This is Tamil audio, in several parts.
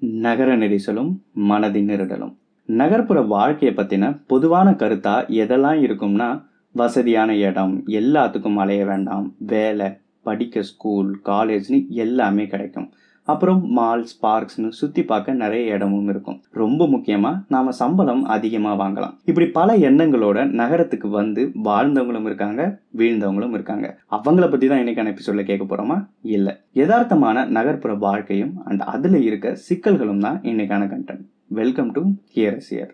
நகர நெரிசலும் மனதின் நெருடலும். நகர்ப்புற வாழ்க்கையை பற்றின பொதுவான கருத்தா எதெல்லாம் இருக்கும்னா வசதியான இடம் எல்லாத்துக்கும் அலைய வேண்டாம். வேலை படிக்க ஸ்கூல் காலேஜ்னு எல்லாமே கிடைக்கும். அப்புறம் மால்ஸ் பார்க்ஸ்னு சுற்றி பார்க்க நிறைய இடமும் இருக்கும். ரொம்ப முக்கியமாக நாம் சம்பளம் அதிகமாக வாங்கலாம். இப்படி பல எண்ணங்களோட நகரத்துக்கு வந்து வாழ்ந்தவங்களும் இருக்காங்க வீழ்ந்தவங்களும் இருக்காங்க. அவங்கள பற்றி தான் இன்னைக்கான எபிசோடில் கேட்க போகிறோமா இல்லை. யதார்த்தமான நகர்ப்புற வாழ்க்கையும் அண்ட் அதில் இருக்க சிக்கல்களும் தான் இன்னைக்கான content welcome to here here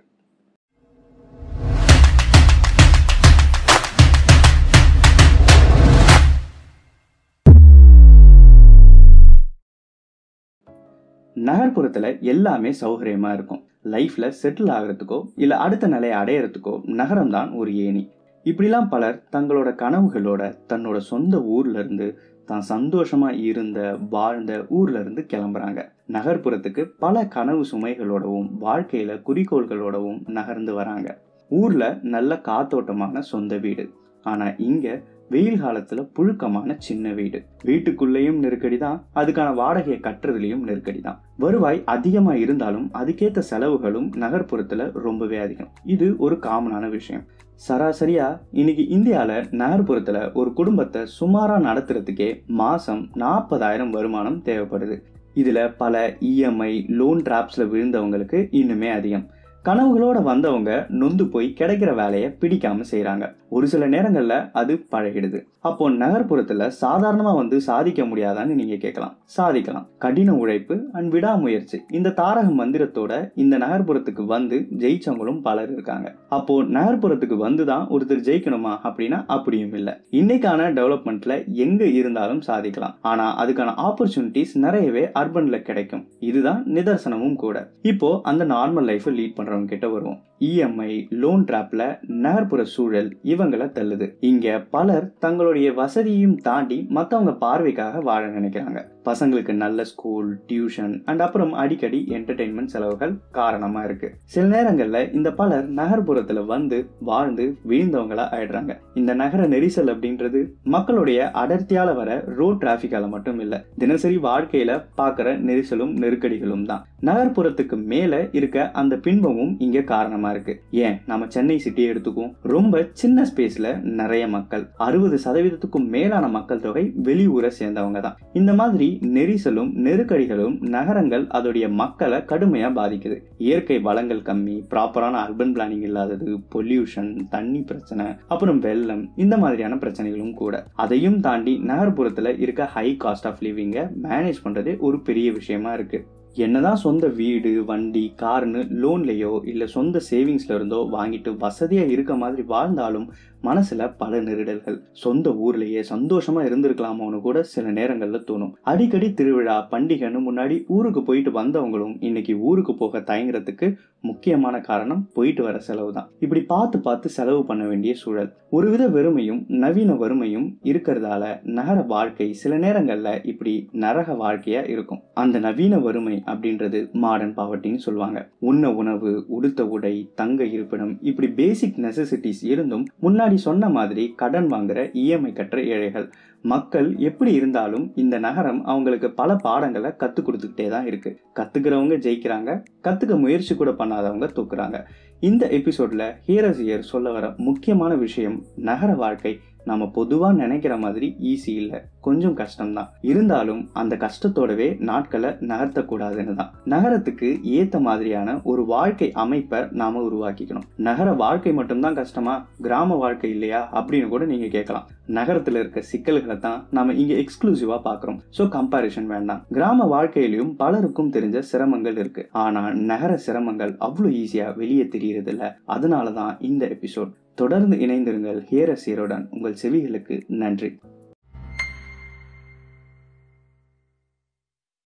நகர்ப்புறத்தில் எல்லாமே சௌகரியமாக இருக்கும். லைஃப்பில் செட்டில் ஆகிறதுக்கோ இல்லை அடுத்த நிலையை அடையிறதுக்கோ நகரம் தான் ஒரு ஏணி. இப்படிலாம் பலர் தங்களோட கனவுகளோட தன்னோட சொந்த ஊர்லேருந்து தான் சந்தோஷமாக இருந்த வாழ்ந்த ஊர்லேருந்து கிளம்புறாங்க. நகர்ப்புறத்துக்கு பல கனவு சுமைகளோடவும் வாழ்க்கையில் குறிக்கோள்களோடவும் நகர்ந்து வராங்க. ஊரில் நல்ல காத்தோட்டமான சொந்த வீடு. ஆனால் இங்கே வெயில் காலத்துல புழுக்கமான சின்ன வீடு. வீட்டுக்குள்ளேயும் நெருக்கடி தான் அதுக்கான வாடகையை கட்டுறதுலயும் நெருக்கடி தான். வருவாய் அதிகமாக இருந்தாலும் அதுக்கேற்ற செலவுகளும் நகர்ப்புறத்தில் ரொம்பவே அதிகம். இது ஒரு காமனான விஷயம். சராசரியா இன்னைக்கு இந்தியாவில் நகர்ப்புறத்தில் ஒரு குடும்பத்தை சுமாராக நடத்துறதுக்கே மாதம் நாற்பதாயிரம் வருமானம் தேவைப்படுது. இதில் பல இஎம்ஐ லோன் டிராப்ஸில் விழுந்தவங்களுக்கு இன்னுமே அதிகம். கனவுகளோட வந்தவங்க நொந்து போய் கிடைக்கிற வேலையை பிடிக்காம செய்யறாங்க ஒரு சில நேரங்கள்ல அது பழகிடுது. அப்போ நகர்ப்புறத்துல சாதாரணமா வந்து சாதிக்க முடியாதான்னு நீங்க கேட்கலாம். சாதிக்கலாம். கடின உழைப்பு அண்ட் விடாமுயற்சி. இந்த தாரக மந்திரத்தோட இந்த நகர்ப்புறத்துக்கு வந்து ஜெயிச்சவங்களும் பலர் இருக்காங்க. அப்போ நகர்ப்புறத்துக்கு வந்துதான் ஒருத்தர் ஜெயிக்கணுமா அப்படின்னா அப்படியும் இல்லை. இன்னைக்கான டெவலப்மெண்ட்ல எங்க இருந்தாலும் சாதிக்கலாம். ஆனா அதுக்கான ஆப்பர்ச்சுனிட்டிஸ் நிறையவே அர்பன்ல கிடைக்கும். இதுதான் நிதர்சனமும் கூட. இப்போ அந்த நார்மல் லைஃப் லீட் பண்றவங்க கிட்ட வருவோம் இஎம்ஐ லோன் டிராப்ல நகர்ப்புற சூழல் இவங்களை தள்ளுது. இங்க பலர் தங்களுடைய வசதியும் தாண்டி மற்றவங்க பார்வைக்காக வாழ நினைக்கிறாங்க. பசங்களுக்கு நல்ல ஸ்கூல் டியூஷன் அண்ட் அப்புறம் அடிக்கடி என்டர்டெயின்மெண்ட் செலவுகள் காரணமாக இருக்கு. சில நேரங்களில் இந்த பலர் நகர்ப்புறத்தில் வந்து வாழ்ந்து வீழ்ந்தவங்களா ஆயிடுறாங்க. இந்த நகர நெரிசல் அப்படின்றது மக்களுடைய அடர்த்தியால் வர ரோட் டிராபிக்கால மட்டும் இல்லை தினசரி வாழ்க்கையில பார்க்குற நெரிசலும் நெருக்கடிகளும் தான். நகர்ப்புறத்துக்கு மேலே இருக்க அந்த பின்பமும் இங்கே காரணமாக இருக்கு. ஏன்? நம்ம சென்னை சிட்டியை எடுத்துக்குவோம். ரொம்ப சின்ன ஸ்பேஸில் நிறைய மக்கள். அறுபது சதவீதத்துக்கும் மேலான மக்கள் தொகை வெளியூரை சேர்ந்தவங்க தான். இந்த மாதிரி நெரிசலும் நெருக்கடிகளும் நகரங்கள் அதோடைய மக்களை கடுமையாக பாதிக்குது. இயற்கை வளங்கள் கம்மி ப்ராப்பரான அர்பன் பிளானிங் இல்லாதது பொல்யூஷன் தண்ணி பிரச்சனை அப்புறம் வெள்ளம் இந்த மாதிரியான பிரச்சனைகளும் கூட. அதையும் தாண்டி நகர்ப்புறத்தில் இருக்க ஹை காஸ்ட் ஆஃப் லிவிங்கை மேனேஜ் பண்ணுறதே ஒரு பெரிய விஷயமா இருக்குது என்னதான் சொந்த வீடு வண்டி கார்னு லோன்லேயோ இல்லை சொந்த சேவிங்ஸ்ல இருந்தோ வாங்கிட்டு வசதியாக இருக்க மாதிரி வாழ்ந்தாலும் மனசுல பல நெருடல்கள். சொந்த ஊர்லயே சந்தோஷமா இருந்திருக்கலாமோன்னு கூட சில நேரங்கள்ல தோணும். அடிக்கடி திருவிழா பண்டிகைன்னு முன்னாடி ஊருக்கு போயிட்டு வந்தவங்களும் இன்னைக்கு ஊருக்கு போக தயங்குறதுக்கு முக்கியமான காரணம் போயிட்டு வர செலவு தான். இப்படி பார்த்து பார்த்து செலவு பண்ண வேண்டிய சூழல். ஒருவித வெறுமையும் நவீன வறுமையும் இருக்கிறதால நகர வாழ்க்கை சில நேரங்கள்ல இப்படி நரக வாழ்க்கையா இருக்கும். அந்த நவீன வறுமை அப்படின்றது மாடர்ன் பாவர்ட்டின்னு சொல்லுவாங்க. உண்ண உணவு உடுத்த உடை தங்க இருப்பிடம் இப்படி பேசிக் நெசசிட்டிஸ் இருந்தும் முன்னாடி சொன்ன மாதிரி கடன் வாங்குற இஎம்ஐ கட்டுற ஏழைகள். மக்கள் எப்படி இருந்தாலும் இந்த நகரம் அவங்களுக்கு பல பாடங்களை கற்றுக் கொடுத்துக்கிட்டே தான் இருக்கு. கத்துக்கிறவங்க ஜெயிக்கிறாங்க கத்துக்க முயற்சி கூட பண்ணாதவங்க தூக்குறாங்க. இந்த எபிசோட்ல ஹீரஸ் இயர் சொல்ல வர முக்கியமான விஷயம் நகர வாழ்க்கை நம்ம பொதுவாக நினைக்கிற மாதிரி ஈஸி இல்லை. கொஞ்சம் கஷ்டம்தான். இருந்தாலும் அந்த கஷ்டத்தோடவே நாட்களை நகர்த்தக்கூடாதுன்னு தான். நகரத்துக்கு ஏற்ற மாதிரியான ஒரு வாழ்க்கை அமைப்பை நாம உருவாக்கிக்கணும். நகர வாழ்க்கை மட்டும்தான் கஷ்டமா? கிராம வாழ்க்கை இல்லையா? அப்படின்னு கூட நீங்க கேட்கலாம். நகரத்துல இருக்க சிக்கல்களை தான் நாம இங்க எக்ஸ்க்ளூசிவா பாக்குறோம் ஸோ கம்பாரிசன் வேண்டாம். கிராம வாழ்க்கையிலும் பலருக்கும் தெரிஞ்ச சிரமங்கள் இருக்கு. ஆனா நகர சிரமங்கள் அவ்வளோ ஈஸியா வெளியே தெரியறது இல்ல அதனாலதான் இந்த எபிசோட் தொடர்ந்து இணைந்திருங்கள் ஹேரசியருடன் உங்கள் செவிகளுக்கு நன்றி.